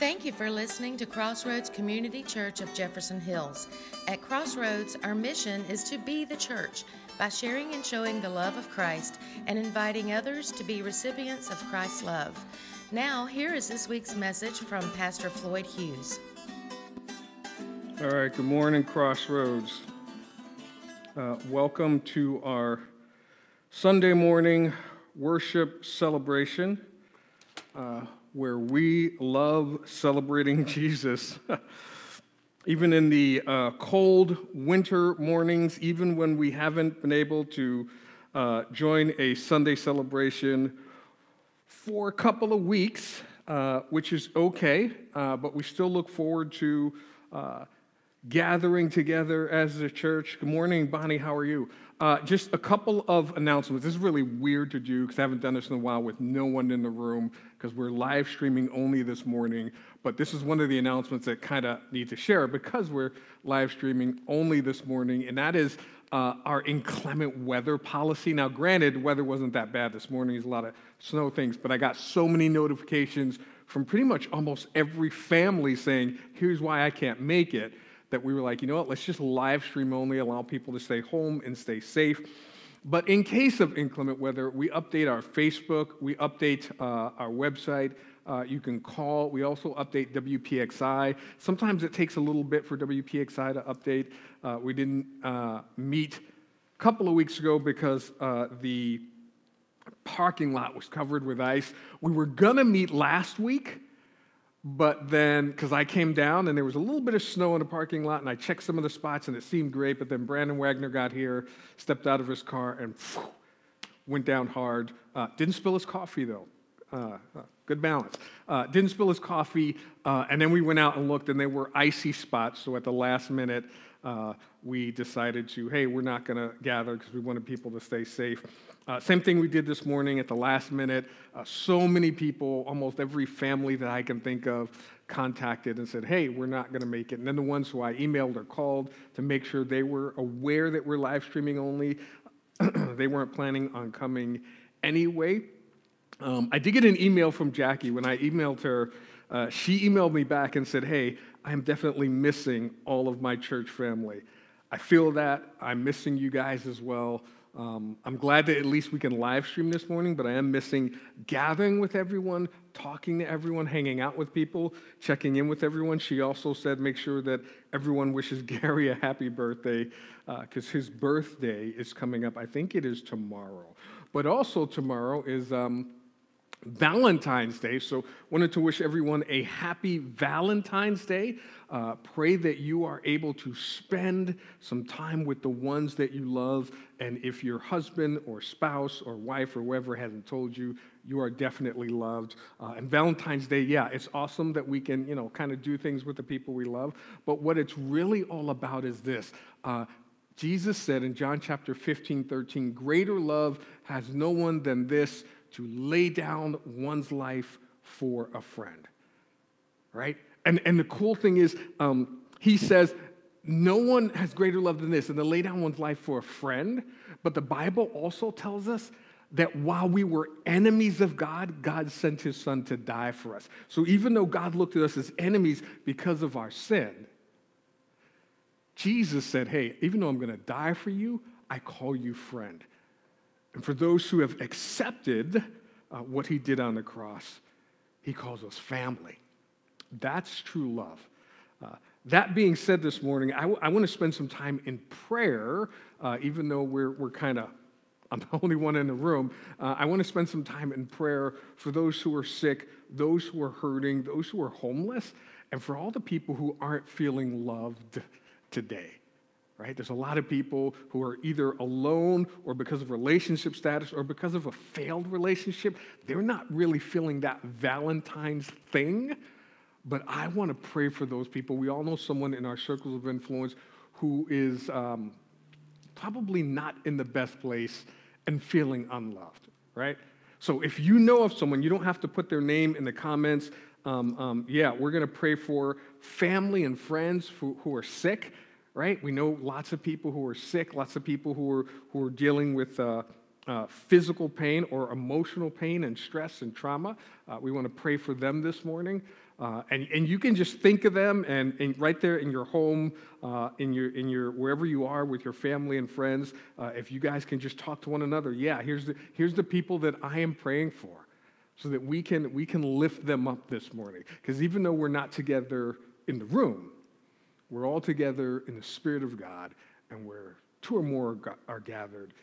Thank you for listening to Crossroads Community Church of Jefferson Hills. At Crossroads, our mission is to be the church by sharing and showing the love of Christ and inviting others to be recipients of Christ's love. Now, here is this week's message from Pastor Floyd Hughes. All right, good morning, Crossroads. Uh, welcome to our Sunday morning worship celebration. Uh, where we love celebrating Jesus. even in the uh, cold winter mornings, even when we haven't been able to uh, join a Sunday celebration for a couple of weeks, uh, which is okay, uh, but we still look forward to uh, gathering together as a church. Good morning, Bonnie. How are you? Uh, just a couple of announcements. This is really weird to do because I haven't done this in a while with no one in the room because we're live streaming only this morning. But this is one of the announcements that kind of need to share because we're live streaming only this morning, and that is uh, our inclement weather policy. Now, granted, weather wasn't that bad this morning. There's a lot of snow things, but I got so many notifications from pretty much almost every family saying, "Here's why I can't make it." That we were like, you know what, let's just live stream only, allow people to stay home and stay safe. But in case of inclement weather, we update our Facebook, we update uh, our website. Uh, you can call. We also update WPXI. Sometimes it takes a little bit for WPXI to update. Uh, we didn't uh, meet a couple of weeks ago because uh, the parking lot was covered with ice. We were to meet last week but then, because I came down and there was a little bit of snow in the parking lot, and I checked some of the spots and it seemed great. But then Brandon Wagner got here, stepped out of his car, and phew, went down hard. Uh, didn't spill his coffee though. Uh, uh, good balance. Uh, didn't spill his coffee, uh, and then we went out and looked, and there were icy spots. So at the last minute, uh, we decided to, hey, we're not going to gather because we wanted people to stay safe. Uh, same thing we did this morning at the last minute. Uh, so many people, almost every family that I can think of, contacted and said, hey, we're not going to make it. And then the ones who I emailed or called to make sure they were aware that we're live streaming only, they weren't planning on coming anyway. Um, I did get an email from Jackie. When I emailed her, uh, she emailed me back and said, hey, I'm definitely missing all of my church family. I feel that. I'm missing you guys as well. Um, I'm glad that at least we can live stream this morning, but I am missing gathering with everyone, talking to everyone, hanging out with people, checking in with everyone. She also said make sure that everyone wishes Gary a happy birthday because uh, his birthday is coming up. I think it is tomorrow. But also, tomorrow is. Um, Valentine's Day. So, wanted to wish everyone a happy Valentine's Day. Uh, pray that you are able to spend some time with the ones that you love. And if your husband or spouse or wife or whoever hasn't told you, you are definitely loved. Uh, and Valentine's Day, yeah, it's awesome that we can, you know, kind of do things with the people we love. But what it's really all about is this. Uh, Jesus said in John chapter 15, 13, greater love has no one than this to lay down one's life for a friend. Right? And, and the cool thing is, um, he says, no one has greater love than this, and to lay down one's life for a friend. But the Bible also tells us that while we were enemies of God, God sent his son to die for us. So even though God looked at us as enemies because of our sin, Jesus said, Hey, even though I'm going to die for you, I call you friend. And for those who have accepted uh, what he did on the cross, he calls us family. That's true love. Uh, that being said, this morning, I, w- I want to spend some time in prayer, uh, even though we're, we're kind of, I'm the only one in the room. Uh, I want to spend some time in prayer for those who are sick, those who are hurting, those who are homeless, and for all the people who aren't feeling loved today right? There's a lot of people who are either alone or because of relationship status or because of a failed relationship, they're not really feeling that Valentine's thing. But I want to pray for those people. We all know someone in our circles of influence who is um, probably not in the best place and feeling unloved, right? So if you know of someone, you don't have to put their name in the comments. Um, um, yeah, we're going to pray for family and friends who, who are sick right? We know lots of people who are sick, lots of people who are, who are dealing with uh, uh, physical pain or emotional pain and stress and trauma. Uh, we want to pray for them this morning. Uh, and, and you can just think of them and, and right there in your home, uh, in, your, in your, wherever you are with your family and friends, uh, if you guys can just talk to one another, yeah, here's the, here's the people that I am praying for so that we can, we can lift them up this morning. Because even though we're not together in the room, we're all together in the Spirit of God, and where two or more are gathered,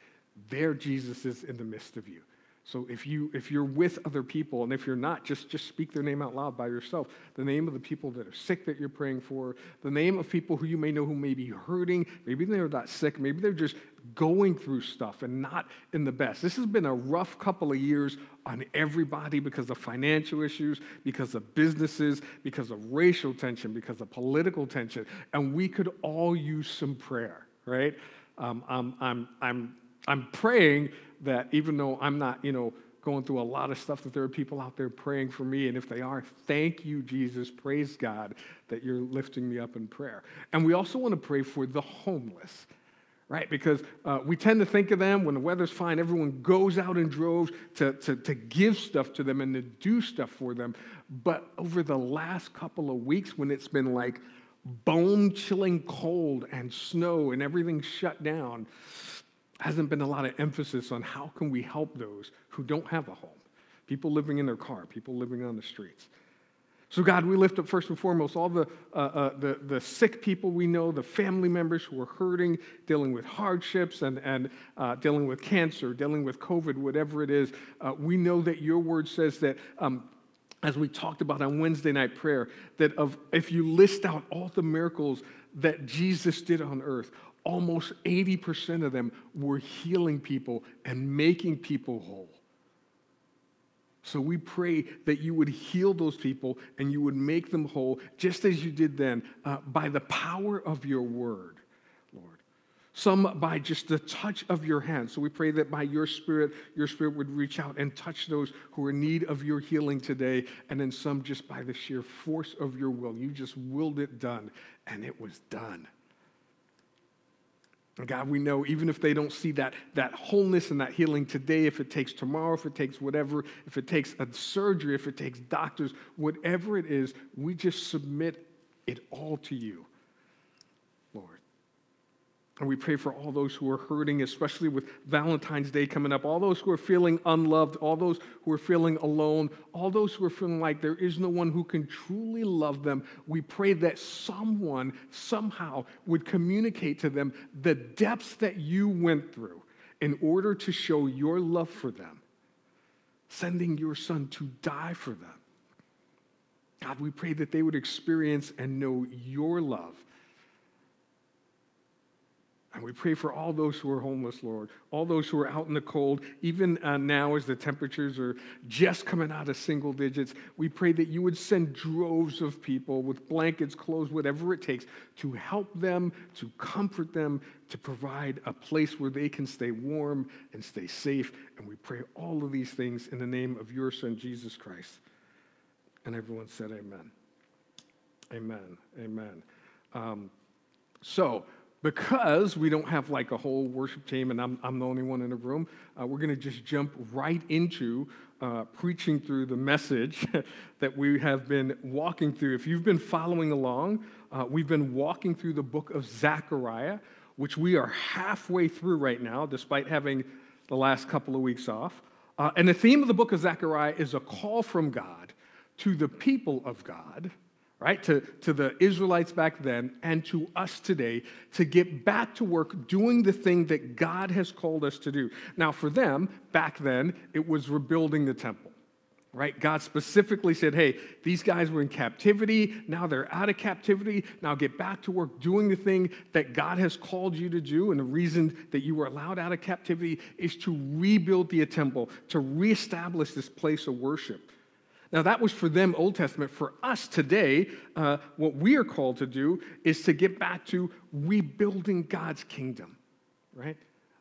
there Jesus is in the midst of you. So if you if you're with other people, and if you're not, just just speak their name out loud by yourself. The name of the people that are sick that you're praying for, the name of people who you may know who may be hurting. Maybe they're not sick. Maybe they're just going through stuff and not in the best. This has been a rough couple of years on everybody because of financial issues, because of businesses, because of racial tension, because of political tension, and we could all use some prayer, right? Um, I'm, I'm, I'm, I'm praying that even though I'm not, you know, going through a lot of stuff, that there are people out there praying for me. And if they are, thank you, Jesus. Praise God that you're lifting me up in prayer. And we also want to pray for the homeless right? Because uh, we tend to think of them when the weather's fine, everyone goes out in droves to, to, to give stuff to them and to do stuff for them. But over the last couple of weeks, when it's been like bone chilling cold and snow and everything shut down, hasn't been a lot of emphasis on how can we help those who don't have a home. People living in their car people living on the streets. So god we lift up first and foremost all the, uh, uh, the, the sick people we know the family members who are hurting dealing with hardships and, and uh, dealing with cancer dealing with covid whatever it is. Uh, we know that your word says that um, as we talked about on wednesday night prayer that of if you list out all the miracles that jesus did on earth almost 80% of them were healing people and making people whole. So we pray that you would heal those people and you would make them whole, just as you did then, uh, by the power of your word, Lord. Some by just the touch of your hand. So we pray that by your spirit, your spirit would reach out and touch those who are in need of your healing today. And then some just by the sheer force of your will. You just willed it done, and it was done. God, we know even if they don't see that, that wholeness and that healing today, if it takes tomorrow, if it takes whatever, if it takes a surgery, if it takes doctors, whatever it is, we just submit it all to you. And we pray for all those who are hurting, especially with Valentine's Day coming up, all those who are feeling unloved, all those who are feeling alone, all those who are feeling like there is no one who can truly love them. We pray that someone somehow would communicate to them the depths that you went through in order to show your love for them, sending your son to die for them. God, we pray that they would experience and know your love and we pray for all those who are homeless, Lord, all those who are out in the cold, even uh, now as the temperatures are just coming out of single digits. We pray that you would send droves of people with blankets, clothes, whatever it takes to help them, to comfort them, to provide a place where they can stay warm and stay safe. And we pray all of these things in the name of your Son, Jesus Christ. And everyone said, Amen. Amen. Amen. Um, so, because we don't have like a whole worship team and I'm, I'm the only one in the room, uh, we're going to just jump right into uh, preaching through the message that we have been walking through. If you've been following along, uh, we've been walking through the book of Zechariah, which we are halfway through right now, despite having the last couple of weeks off. Uh, and the theme of the book of Zechariah is a call from God to the people of God right? To, to the Israelites back then and to us today to get back to work doing the thing that God has called us to do. Now, for them, back then, it was rebuilding the temple. Right? God specifically said, hey, these guys were in captivity. Now they're out of captivity. Now get back to work doing the thing that God has called you to do. And the reason that you were allowed out of captivity is to rebuild the temple, to reestablish this place of worship. Now, that was for them Old Testament. For us today, uh, what we are called to do is to get back to rebuilding God's kingdom, right?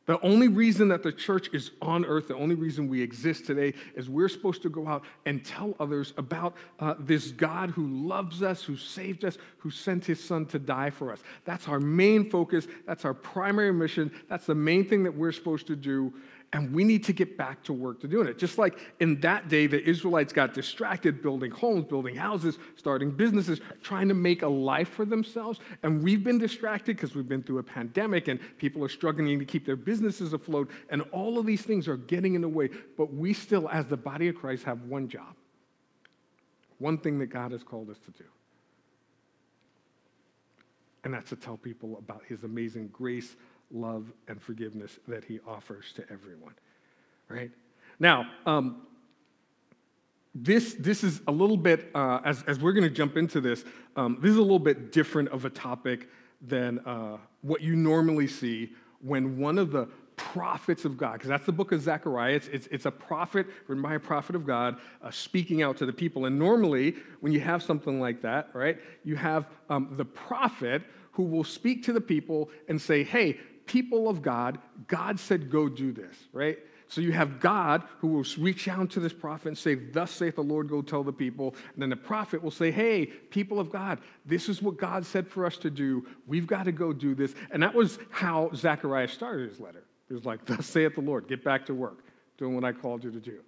The only reason that the church is on earth, the only reason we exist today, is we're supposed to go out and tell others about uh, this God who loves us, who saved us, who sent his son to die for us. That's our main focus. That's our primary mission. That's the main thing that we're supposed to do. And we need to get back to work to doing it. Just like in that day, the Israelites got distracted building homes, building houses, starting businesses, trying to make a life for themselves. And we've been distracted because we've been through a pandemic and people are struggling to keep their businesses afloat. And all of these things are getting in the way. But we still, as the body of Christ, have one job, one thing that God has called us to do. And that's to tell people about his amazing grace, love, and forgiveness that he offers to everyone. Right? Now, um, this, this is a little bit, uh, as, as we're going to jump into this, um, this is a little bit different of a topic than uh, what you normally see when one of the prophets of God, because that's the book of Zechariah. It's, it's, it's, a prophet written by a prophet of God uh, speaking out to the people. And normally, when you have something like that, right, you have um, the prophet who will speak to the people and say, hey, people of God, God said, go do this, right? So you have God who will reach out to this prophet and say, Thus saith the Lord, go tell the people. And then the prophet will say, Hey, people of God, this is what God said for us to do. We've got to go do this. And that was how Zechariah started his letter. It was like, Thus saith the Lord, get back to work, doing what I called you to do.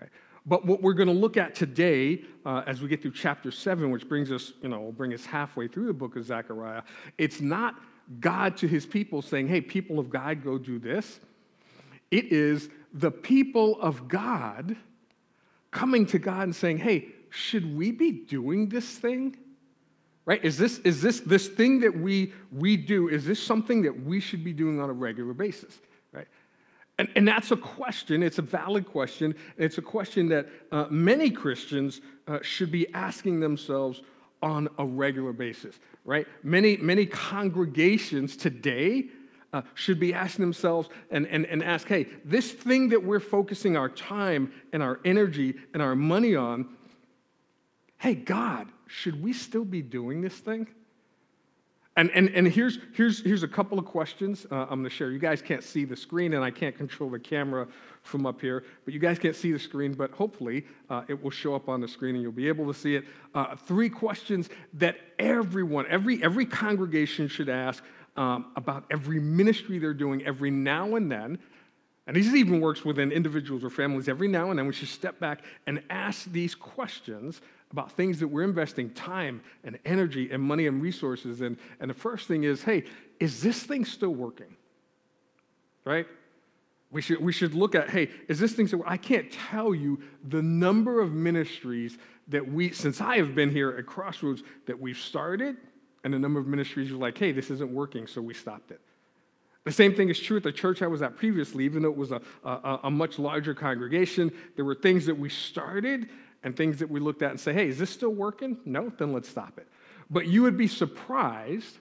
Right? But what we're going to look at today, uh, as we get through chapter seven, which brings us, you know, will bring us halfway through the book of Zechariah, it's not God to his people saying, hey, people of God, go do this. It is the people of God coming to God and saying, hey, should we be doing this thing? Right? Is this, is this, this thing that we, we do, is this something that we should be doing on a regular basis? Right? And, and that's a question, it's a valid question, it's a question that uh, many Christians uh, should be asking themselves on a regular basis, right? Many, many congregations today uh, should be asking themselves and, and, and ask, hey, this thing that we're focusing our time and our energy and our money on, hey, God, should we still be doing this thing? And, and, and here's, here's, here's a couple of questions uh, I'm going to share. You guys can't see the screen, and I can't control the camera from up here, but you guys can't see the screen, but hopefully uh, it will show up on the screen and you'll be able to see it. Uh, three questions that everyone, every, every congregation should ask um, about every ministry they're doing every now and then. And this even works within individuals or families. Every now and then, we should step back and ask these questions about things that we're investing time and energy and money and resources in. And the first thing is hey, is this thing still working? Right? We should, we should look at hey, is this thing still I can't tell you the number of ministries that we, since I have been here at Crossroads, that we've started, and the number of ministries are like, hey, this isn't working, so we stopped it. The same thing is true at the church I was at previously, even though it was a, a, a much larger congregation. There were things that we started and things that we looked at and say, hey, is this still working? No, then let's stop it. But you would be surprised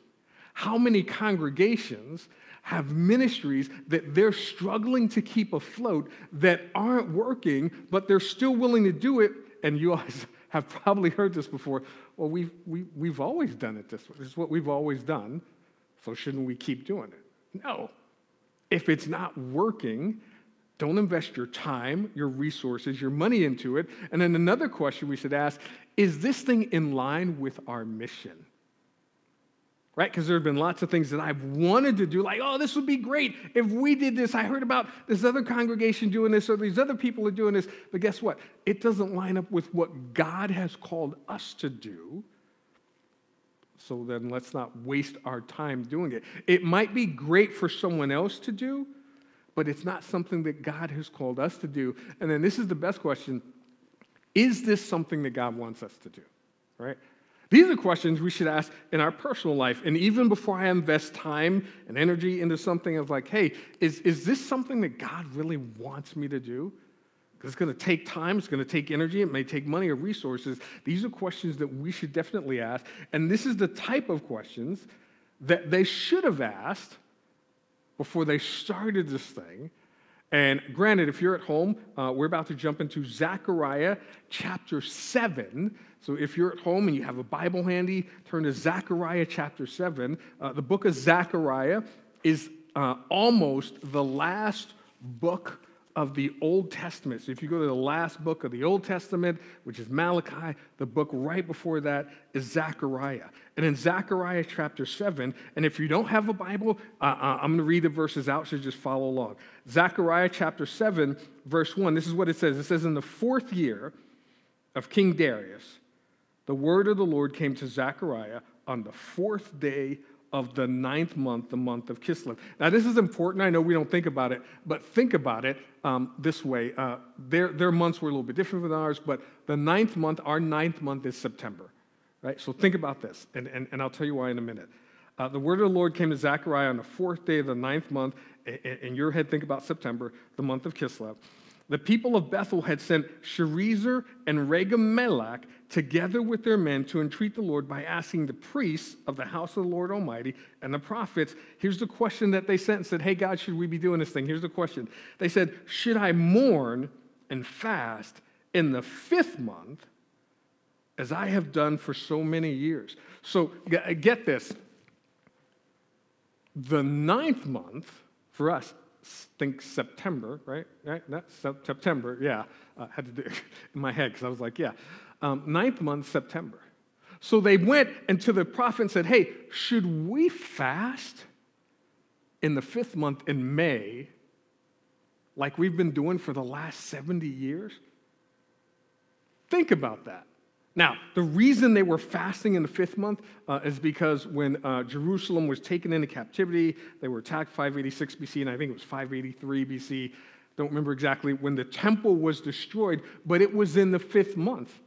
how many congregations have ministries that they're struggling to keep afloat that aren't working, but they're still willing to do it. And you guys have probably heard this before. Well, we've, we, we've always done it this way. This is what we've always done. So shouldn't we keep doing it? No. If it's not working, don't invest your time, your resources, your money into it. And then another question we should ask is this thing in line with our mission? Right? Because there have been lots of things that I've wanted to do, like, oh, this would be great if we did this. I heard about this other congregation doing this, or these other people are doing this. But guess what? It doesn't line up with what God has called us to do. So then let's not waste our time doing it. It might be great for someone else to do, but it's not something that God has called us to do. And then this is the best question Is this something that God wants us to do? Right? These are questions we should ask in our personal life. And even before I invest time and energy into something, of like, hey, is, is this something that God really wants me to do? Because it's going to take time, it's going to take energy, it may take money or resources. These are questions that we should definitely ask. And this is the type of questions that they should have asked before they started this thing. And granted, if you're at home, uh, we're about to jump into Zechariah chapter 7. So if you're at home and you have a Bible handy, turn to Zechariah chapter 7. Uh, the book of Zechariah is uh, almost the last book of the Old Testament. So if you go to the last book of the Old Testament, which is Malachi, the book right before that is Zechariah. And in Zechariah chapter 7, and if you don't have a Bible, uh, uh, I'm going to read the verses out, so just follow along. Zechariah chapter 7, verse 1, this is what it says. It says, In the fourth year of King Darius, the word of the Lord came to Zechariah on the fourth day of the ninth month, the month of Kislev. Now, this is important. I know we don't think about it, but think about it um, this way. Uh, their, their months were a little bit different than ours, but the ninth month, our ninth month is September, right? So think about this, and, and, and I'll tell you why in a minute. Uh, the word of the Lord came to Zechariah on the fourth day of the ninth month. In your head, think about September, the month of Kislev. The people of Bethel had sent Sharezer and Regem together with their men to entreat the Lord by asking the priests of the house of the Lord Almighty and the prophets. Here's the question that they sent and said, Hey, God, should we be doing this thing? Here's the question. They said, Should I mourn and fast in the fifth month as I have done for so many years? So get this. The ninth month for us think September, right? Right? September, yeah. Uh, had to do in my head because I was like, yeah. Um, ninth month, September. So they went and to the prophet and said, hey, should we fast in the fifth month in May like we've been doing for the last 70 years? Think about that. Now, the reason they were fasting in the fifth month uh, is because when uh, Jerusalem was taken into captivity, they were attacked 586 BC, and I think it was 583 BC. Don't remember exactly when the temple was destroyed, but it was in the fifth month.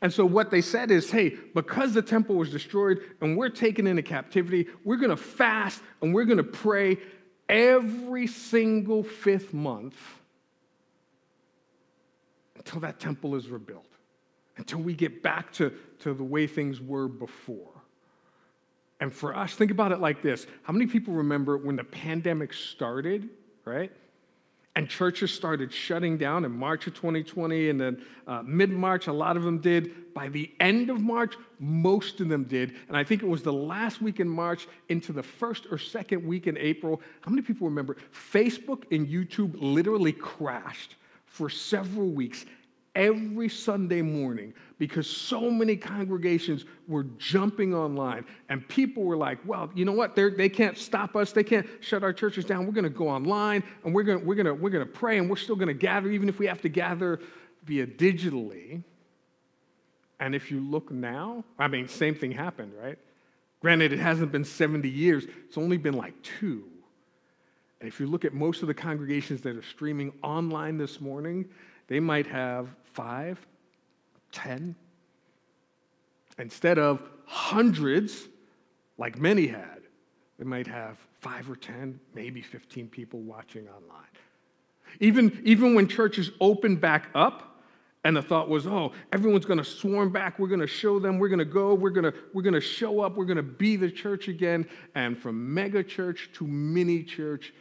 And so what they said is, hey, because the temple was destroyed and we're taken into captivity, we're going to fast and we're going to pray every single fifth month until that temple is rebuilt until we get back to, to the way things were before. And for us, think about it like this How many people remember when the pandemic started, right? And churches started shutting down in March of 2020, and then uh, mid March, a lot of them did. By the end of March, most of them did. And I think it was the last week in March into the first or second week in April. How many people remember? Facebook and YouTube literally crashed for several weeks every Sunday morning because so many congregations were jumping online and people were like, well, you know what? They're, they can not stop us. They can't shut our churches down. We're going to go online and we're going we're to we're going to pray and we're still going to gather, even if we have to gather via digitally. And if you look now, I mean, same thing happened, right? Granted, it hasn't been 70 years, it's only been like two. And if you look at most of the congregations that are streaming online this morning, they might have five, ten, instead of hundreds like many had, they might have five or 10, maybe 15 people watching online. Even, even when churches open back up, and the thought was, oh, everyone's going to swarm back. We're going to show them. We're going to go. We're going to, we're going to show up. We're going to be the church again. And from mega church to mini church,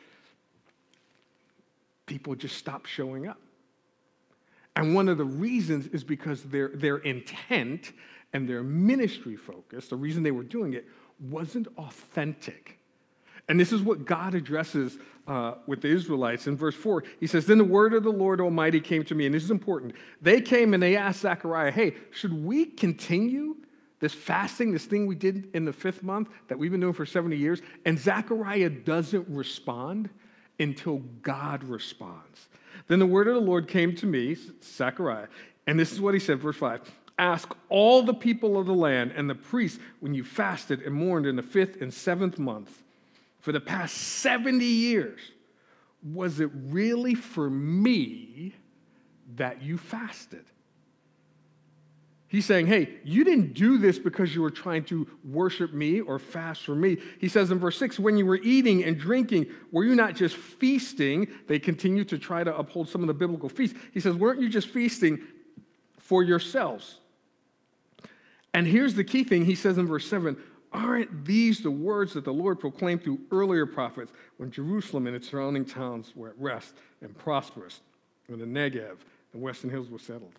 people just stopped showing up. And one of the reasons is because their, their intent and their ministry focus, the reason they were doing it, wasn't authentic. And this is what God addresses uh, with the Israelites in verse 4. He says, Then the word of the Lord Almighty came to me, and this is important. They came and they asked Zechariah, Hey, should we continue this fasting, this thing we did in the fifth month that we've been doing for 70 years? And Zechariah doesn't respond until God responds. Then the word of the Lord came to me, Zechariah, and this is what he said, verse 5 Ask all the people of the land and the priests when you fasted and mourned in the fifth and seventh month for the past 70 years, was it really for me that you fasted? He's saying, hey, you didn't do this because you were trying to worship me or fast for me. He says in verse 6, when you were eating and drinking, were you not just feasting? They continue to try to uphold some of the biblical feasts. He says, weren't you just feasting for yourselves? And here's the key thing he says in verse 7 Aren't these the words that the Lord proclaimed through earlier prophets when Jerusalem and its surrounding towns were at rest and prosperous, when the Negev and western hills were settled?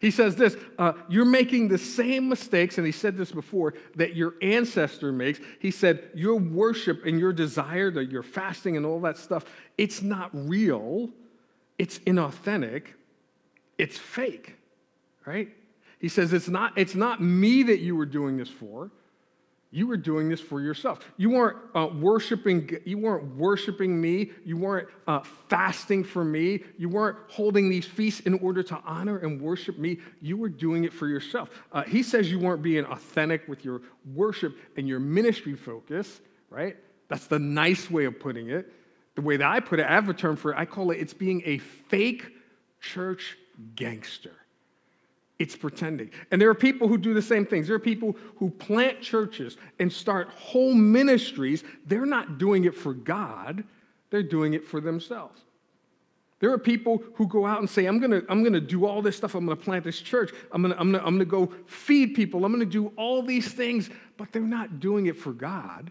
He says this uh, You're making the same mistakes, and he said this before, that your ancestor makes. He said, Your worship and your desire, that your fasting and all that stuff, it's not real it's inauthentic, it's fake, right? He says it's not, it's not me that you were doing this for. You were doing this for yourself. You weren't uh, worshiping. You weren't worshiping me. You weren't uh, fasting for me. You weren't holding these feasts in order to honor and worship me. You were doing it for yourself. Uh, he says you weren't being authentic with your worship and your ministry focus. Right? That's the nice way of putting it. The way that I put it, I have a term for it. I call it it's being a fake church gangster. It's pretending. And there are people who do the same things. There are people who plant churches and start whole ministries. They're not doing it for God, they're doing it for themselves. There are people who go out and say, I'm gonna, I'm gonna do all this stuff. I'm gonna plant this church. I'm gonna, I'm, gonna, I'm gonna go feed people. I'm gonna do all these things, but they're not doing it for God.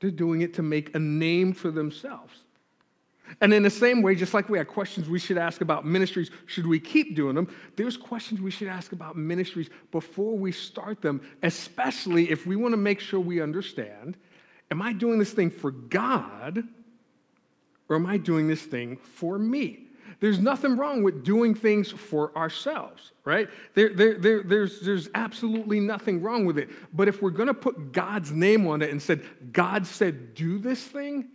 They're doing it to make a name for themselves. And in the same way, just like we had questions we should ask about ministries, should we keep doing them? There's questions we should ask about ministries before we start them, especially if we want to make sure we understand am I doing this thing for God or am I doing this thing for me? There's nothing wrong with doing things for ourselves, right? There, there, there, there's, there's absolutely nothing wrong with it. But if we're going to put God's name on it and said, God said, do this thing,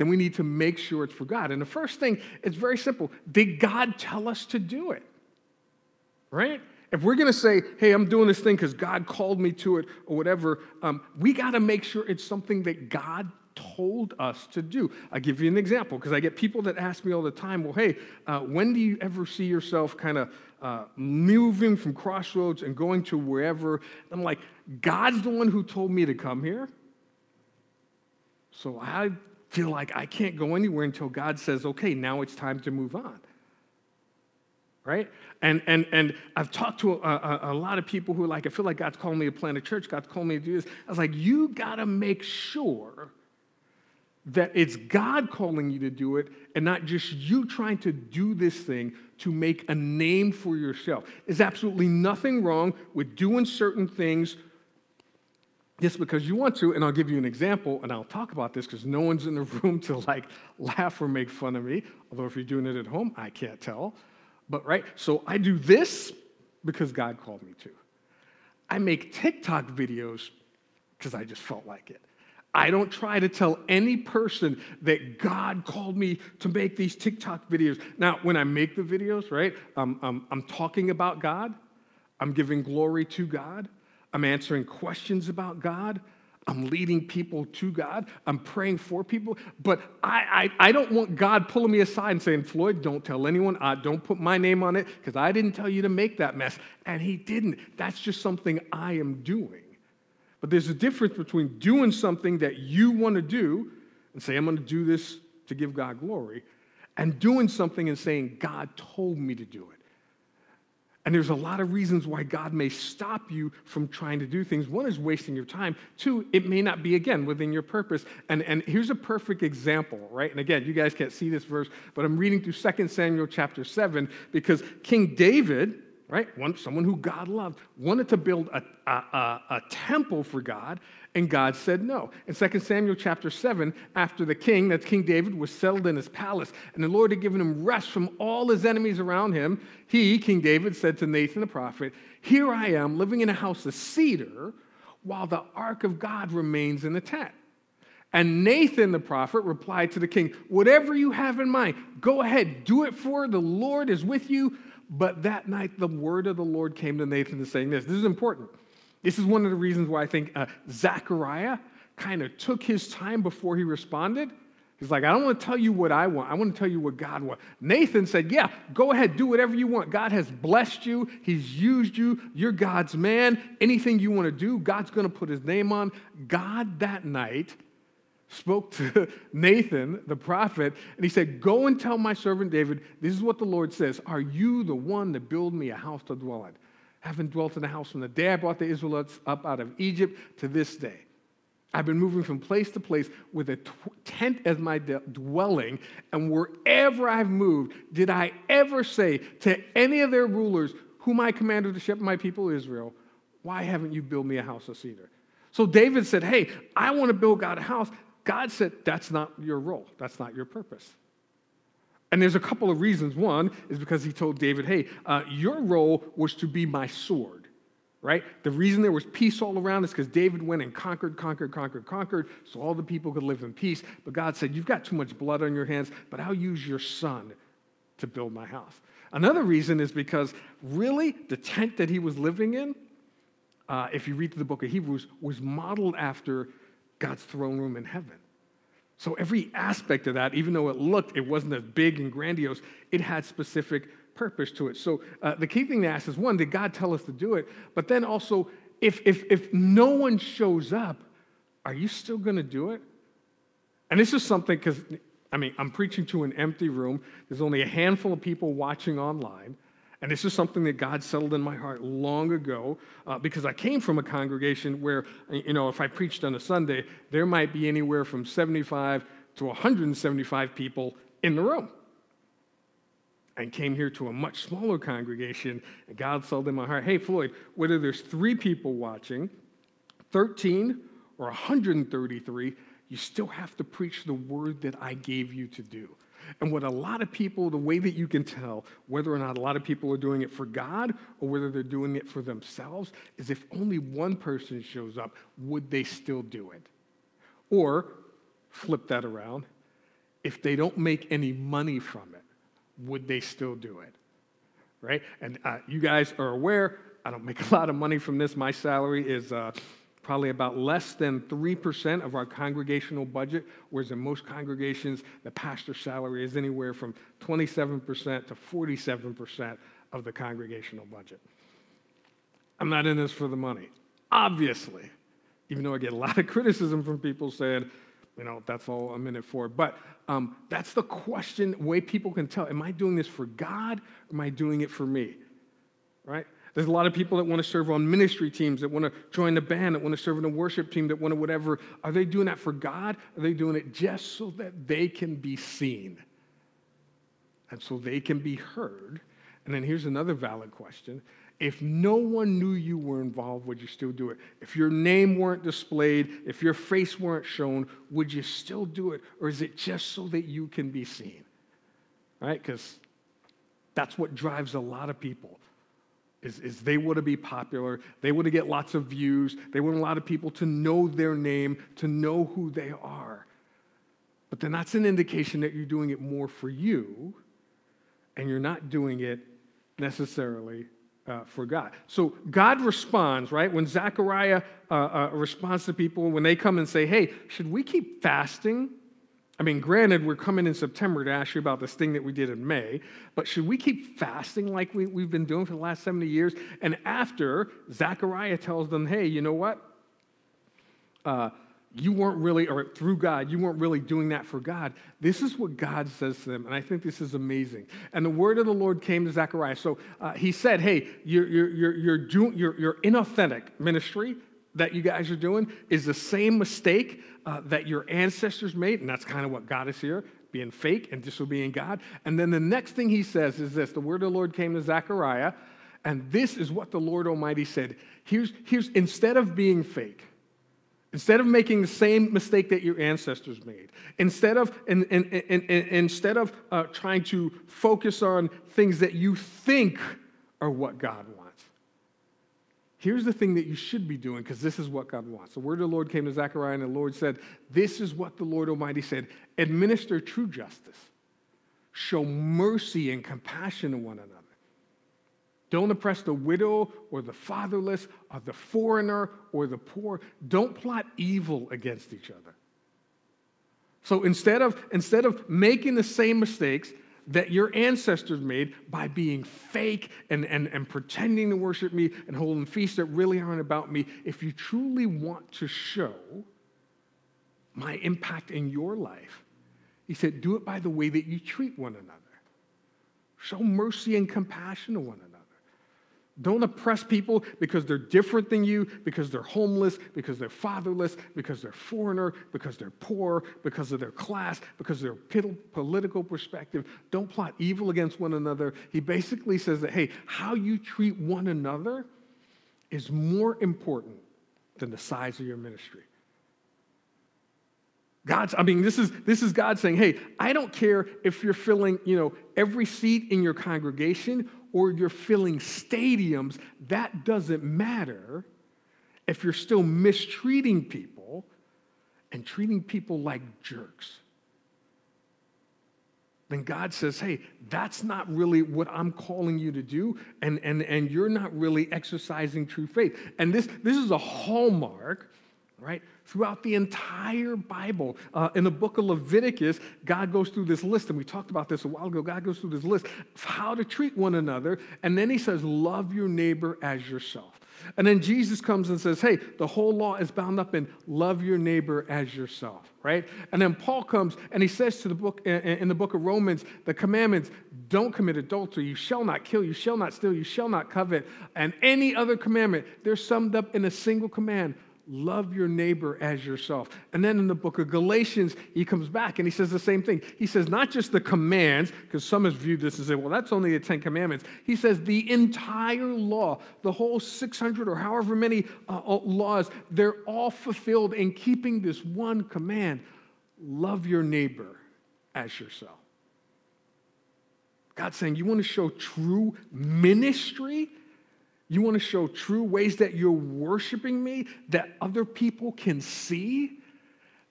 then we need to make sure it's for God. And the first thing, it's very simple. Did God tell us to do it? Right? If we're going to say, hey, I'm doing this thing because God called me to it or whatever, um, we got to make sure it's something that God told us to do. I'll give you an example because I get people that ask me all the time, well, hey, uh, when do you ever see yourself kind of uh, moving from crossroads and going to wherever? I'm like, God's the one who told me to come here. So I feel like I can't go anywhere until God says, okay, now it's time to move on. Right? And, and, and I've talked to a, a, a, lot of people who are like, I feel like God's calling me to plant a church, God's calling me to do this. I was like, you got to make sure that it's God calling you to do it and not just you trying to do this thing to make a name for yourself. There's absolutely nothing wrong with doing certain things just because you want to, and I'll give you an example, and I'll talk about this because no one's in the room to like laugh or make fun of me. Although if you're doing it at home, I can't tell. But right, so I do this because God called me to. I make TikTok videos because I just felt like it. I don't try to tell any person that God called me to make these TikTok videos. Now, when I make the videos, right, um, um, I'm talking about God, I'm giving glory to God. I'm answering questions about God. I'm leading people to God. I'm praying for people. But I, I, I don't want God pulling me aside and saying, Floyd, don't tell anyone. Uh, don't put my name on it because I didn't tell you to make that mess. And he didn't. That's just something I am doing. But there's a difference between doing something that you want to do and say, I'm going to do this to give God glory, and doing something and saying, God told me to do it. And there's a lot of reasons why God may stop you from trying to do things. One is wasting your time. Two, it may not be, again, within your purpose. And, and here's a perfect example, right? And again, you guys can't see this verse, but I'm reading through 2 Samuel chapter 7 because King David, right, one, someone who God loved, wanted to build a, a, a, a temple for God, and God said no. In 2 Samuel chapter 7, after the king, that's King David, was settled in his palace, and the Lord had given him rest from all his enemies around him, he, King David, said to Nathan the prophet, Here I am living in a house of cedar while the ark of God remains in the tent. And Nathan the prophet replied to the king, Whatever you have in mind, go ahead, do it for the Lord is with you. But that night the word of the Lord came to Nathan saying this. This is important. This is one of the reasons why I think uh, Zechariah kind of took his time before he responded. He's like, I don't want to tell you what I want. I want to tell you what God wants. Nathan said, Yeah, go ahead, do whatever you want. God has blessed you, He's used you. You're God's man. Anything you want to do, God's going to put His name on. God that night spoke to Nathan, the prophet, and he said, Go and tell my servant David, this is what the Lord says Are you the one to build me a house to dwell in? Having dwelt in a house from the day I brought the Israelites up out of Egypt to this day. I've been moving from place to place with a tent as my de- dwelling, and wherever I've moved, did I ever say to any of their rulers, whom I commanded to shepherd my people Israel, why haven't you built me a house of cedar? So David said, Hey, I want to build God a house. God said, That's not your role, that's not your purpose. And there's a couple of reasons. One is because he told David, hey, uh, your role was to be my sword, right? The reason there was peace all around is because David went and conquered, conquered, conquered, conquered, so all the people could live in peace. But God said, you've got too much blood on your hands, but I'll use your son to build my house. Another reason is because really the tent that he was living in, uh, if you read the book of Hebrews, was modeled after God's throne room in heaven. So every aspect of that, even though it looked, it wasn't as big and grandiose, it had specific purpose to it. So uh, the key thing to ask is one, did God tell us to do it? But then also, if, if, if no one shows up, are you still going to do it? And this is something because, I mean, I'm preaching to an empty room. There's only a handful of people watching online. And this is something that God settled in my heart long ago uh, because I came from a congregation where, you know, if I preached on a Sunday, there might be anywhere from 75 to 175 people in the room. And came here to a much smaller congregation, and God settled in my heart hey, Floyd, whether there's three people watching, 13 or 133, you still have to preach the word that I gave you to do. And what a lot of people, the way that you can tell whether or not a lot of people are doing it for God or whether they're doing it for themselves is if only one person shows up, would they still do it? Or flip that around, if they don't make any money from it, would they still do it? Right? And uh, you guys are aware, I don't make a lot of money from this. My salary is. Uh, probably about less than 3% of our congregational budget, whereas in most congregations, the pastor's salary is anywhere from 27% to 47% of the congregational budget. I'm not in this for the money, obviously, even though I get a lot of criticism from people saying, you know, that's all I'm in it for. But um, that's the question, way people can tell. Am I doing this for God or am I doing it for me? Right? There's a lot of people that want to serve on ministry teams, that want to join the band, that want to serve in a worship team, that want to whatever. Are they doing that for God? Are they doing it just so that they can be seen and so they can be heard? And then here's another valid question. If no one knew you were involved, would you still do it? If your name weren't displayed, if your face weren't shown, would you still do it? Or is it just so that you can be seen? Right? Because that's what drives a lot of people is, is they want to be popular. They want to get lots of views. They want a lot of people to know their name, to know who they are. But then that's an indication that you're doing it more for you and you're not doing it necessarily uh, for God. So God responds, right? When Zechariah uh, uh, responds to people, when they come and say, hey, should we keep fasting? I mean, granted, we're coming in September to ask you about this thing that we did in May, but should we keep fasting like we, we've been doing for the last 70 years? And after Zechariah tells them, hey, you know what? Uh, you weren't really, or through God, you weren't really doing that for God. This is what God says to them, and I think this is amazing. And the word of the Lord came to Zechariah. So uh, he said, Hey, you're, you're, you're, you're, doing, you're, you're inauthentic ministry that you guys are doing is the same mistake uh, that your ancestors made, and that's kind of what got us here being fake and disobeying God. And then the next thing he says is this the word of the Lord came to Zechariah, and this is what the Lord Almighty said. Here's, here's instead of being fake, Instead of making the same mistake that your ancestors made, instead of, in, in, in, instead of uh, trying to focus on things that you think are what God wants, Here's the thing that you should be doing because this is what God wants. The word of the Lord came to Zechariah, and the Lord said, This is what the Lord Almighty said administer true justice, show mercy and compassion to one another. Don't oppress the widow or the fatherless or the foreigner or the poor. Don't plot evil against each other. So instead of, instead of making the same mistakes, that your ancestors made by being fake and, and, and pretending to worship me and holding feasts that really aren't about me, if you truly want to show my impact in your life, he said, do it by the way that you treat one another. Show mercy and compassion to one another. Don't oppress people because they're different than you, because they're homeless, because they're fatherless, because they're foreigner, because they're poor, because of their class, because of their political perspective. Don't plot evil against one another. He basically says that, hey, how you treat one another is more important than the size of your ministry. God's, I mean, this is, this is God saying, hey, I don't care if you're filling, you know, every seat in your congregation or you're filling stadiums. That doesn't matter if you're still mistreating people and treating people like jerks. Then God says, hey, that's not really what I'm calling you to do, and, and, and you're not really exercising true faith. And this, this is a hallmark, right? throughout the entire Bible. Uh, in the book of Leviticus, God goes through this list, and we talked about this a while ago. God goes through this list of how to treat one another, and then he says, Love your neighbor as yourself. And then Jesus comes and says, Hey, the whole law is bound up in love your neighbor as yourself, right? And then Paul comes and he says to the book in the book of Romans, the commandments, don't commit adultery, you shall not kill, you shall not steal, you shall not covet, and any other commandment, they're summed up in a single command love your neighbor as yourself. And then in the book of Galatians, he comes back and he says the same thing. He says, not just the commands, because some have viewed this and say, well, that's only the Ten Commandments. He says the entire law, the whole 600 or however many uh, uh, laws, they're all fulfilled in keeping this one command love your neighbor as yourself. God's saying, you want to show true ministry? You want to show true ways that you're worshiping me that other people can see?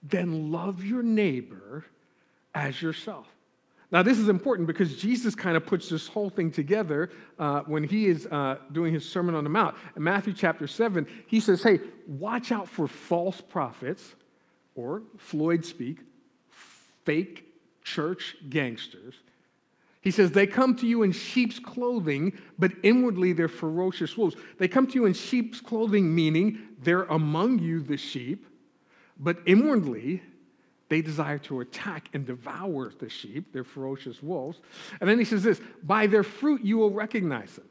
Then love your neighbor as yourself. Now, this is important because Jesus kind of puts this whole thing together uh, when he is uh, doing his Sermon on the Mount. In Matthew chapter 7, he says, Hey, watch out for false prophets, or Floyd speak, fake church gangsters he says, They come to you in sheep's clothing, but inwardly they're ferocious wolves. They come to you in sheep's clothing, meaning they're among you, the sheep, but inwardly they desire to attack and devour the sheep. They're ferocious wolves. And then he says this By their fruit you will recognize them.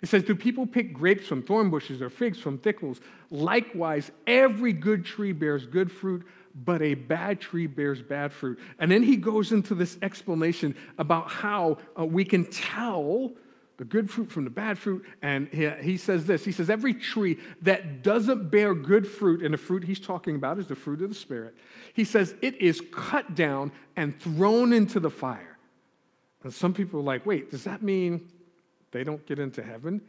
He says, Do people pick grapes from thorn bushes or figs from thickles? Likewise, every good tree bears good fruit, but a bad tree bears bad fruit. And then he goes into this explanation about how uh, we can tell the good fruit from the bad fruit. And he, he says this He says, Every tree that doesn't bear good fruit, and the fruit he's talking about is the fruit of the Spirit, he says, it is cut down and thrown into the fire. And some people are like, wait, does that mean they don't get into heaven?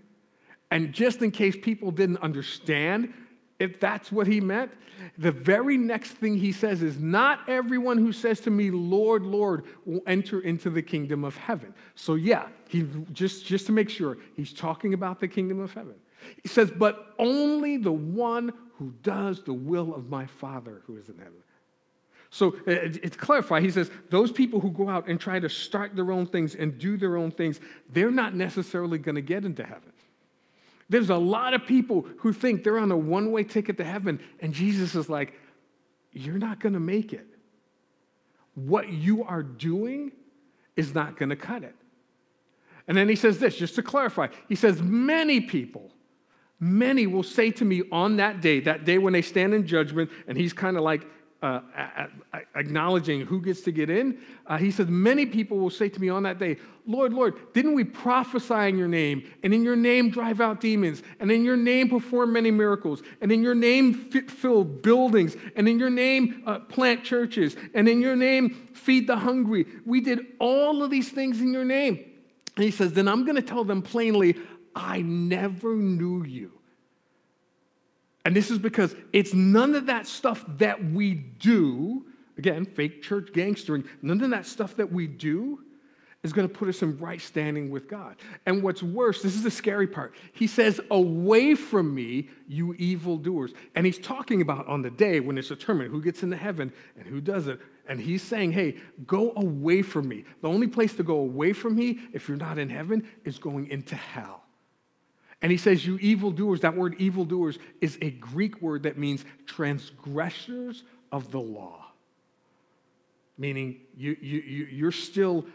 And just in case people didn't understand, if that's what he meant, the very next thing he says is, Not everyone who says to me, Lord, Lord, will enter into the kingdom of heaven. So, yeah, he, just, just to make sure, he's talking about the kingdom of heaven. He says, But only the one who does the will of my Father who is in heaven. So uh, it's clarified. He says, those people who go out and try to start their own things and do their own things, they're not necessarily going to get into heaven. There's a lot of people who think they're on a one way ticket to heaven, and Jesus is like, You're not going to make it. What you are doing is not going to cut it. And then he says this, just to clarify, he says, Many people, many will say to me on that day, that day when they stand in judgment, and he's kind of like, uh, acknowledging who gets to get in, uh, he says, Many people will say to me on that day, Lord, Lord, didn't we prophesy in your name, and in your name drive out demons, and in your name perform many miracles, and in your name fill buildings, and in your name uh, plant churches, and in your name feed the hungry? We did all of these things in your name. And he says, Then I'm going to tell them plainly, I never knew you. And this is because it's none of that stuff that we do, again, fake church gangstering, none of that stuff that we do is going to put us in right standing with God. And what's worse, this is the scary part. He says, Away from me, you evildoers. And he's talking about on the day when it's determined who gets into heaven and who doesn't. And he's saying, Hey, go away from me. The only place to go away from me, if you're not in heaven, is going into hell. And he says, You evildoers, that word evildoers is a Greek word that means transgressors of the law. Meaning you, you, you, you're still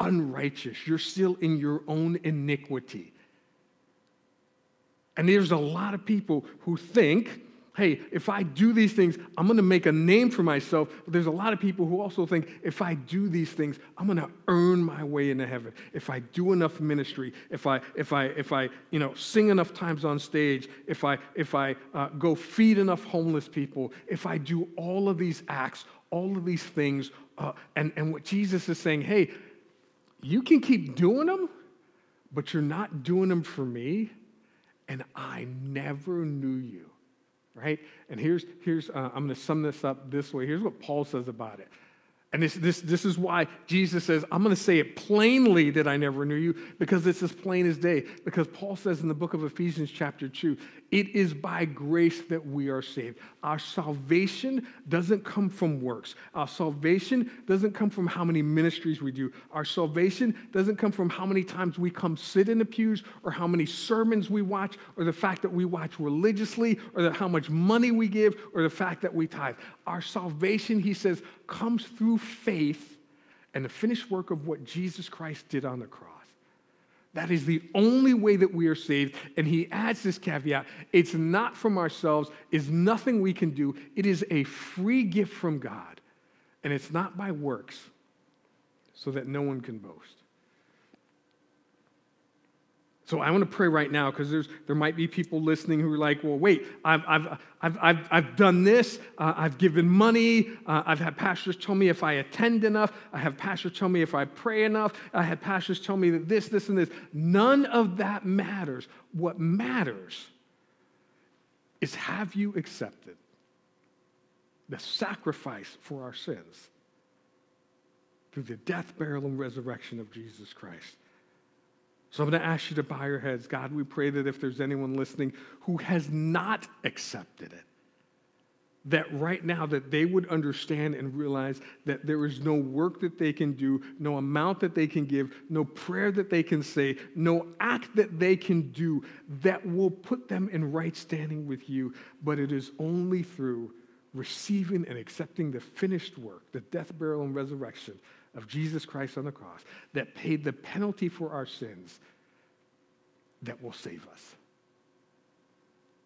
unrighteous, you're still in your own iniquity. And there's a lot of people who think hey, if I do these things, I'm going to make a name for myself. But there's a lot of people who also think if I do these things, I'm going to earn my way into heaven. If I do enough ministry, if I if I if I you know sing enough times on stage, if I if I uh, go feed enough homeless people, if I do all of these acts, all of these things, uh, and and what Jesus is saying, hey, you can keep doing them, but you're not doing them for me, and I never knew you right? And here's, here's uh, I'm going to sum this up this way. Here's what Paul says about it. And this, this, this is why Jesus says, I'm going to say it plainly that I never knew you, because it's as plain as day. Because Paul says in the book of Ephesians, chapter 2, it is by grace that we are saved. Our salvation doesn't come from works. Our salvation doesn't come from how many ministries we do. Our salvation doesn't come from how many times we come sit in the pews or how many sermons we watch or the fact that we watch religiously or how much money we give or the fact that we tithe. Our salvation, he says, comes through faith and the finished work of what Jesus Christ did on the cross. That is the only way that we are saved. And he adds this caveat it's not from ourselves, it's nothing we can do. It is a free gift from God. And it's not by works, so that no one can boast. So I want to pray right now because there might be people listening who are like, well, wait, I've, I've, I've, I've, I've done this. Uh, I've given money. Uh, I've had pastors tell me if I attend enough. I have pastors tell me if I pray enough. I had pastors tell me that this, this, and this. None of that matters. What matters is have you accepted the sacrifice for our sins through the death, burial, and resurrection of Jesus Christ? So I'm going to ask you to bow your heads. God, we pray that if there's anyone listening who has not accepted it, that right now that they would understand and realize that there is no work that they can do, no amount that they can give, no prayer that they can say, no act that they can do that will put them in right standing with you, but it is only through receiving and accepting the finished work, the death, burial, and resurrection of Jesus Christ on the cross that paid the penalty for our sins that will save us.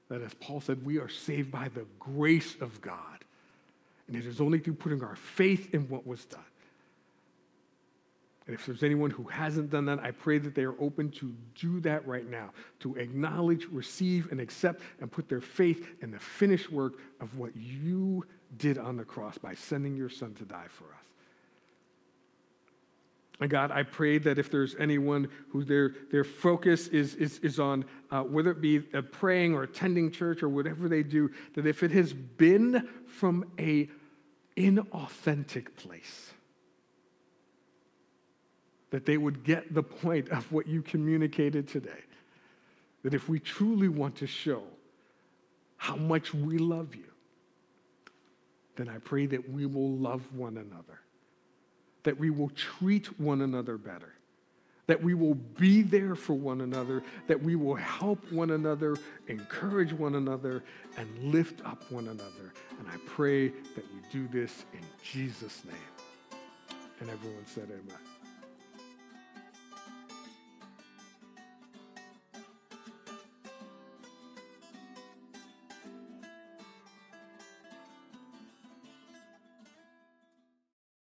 That, as Paul said, we are saved by the grace of God. And it is only through putting our faith in what was done. And if there's anyone who hasn't done that, I pray that they are open to do that right now, to acknowledge, receive, and accept, and put their faith in the finished work of what you did on the cross by sending your son to die for us. And God, I pray that if there's anyone who their, their focus is, is, is on uh, whether it be praying or attending church or whatever they do, that if it has been from a inauthentic place, that they would get the point of what you communicated today. That if we truly want to show how much we love you, then I pray that we will love one another that we will treat one another better, that we will be there for one another, that we will help one another, encourage one another, and lift up one another. And I pray that we do this in Jesus' name. And everyone said, Amen.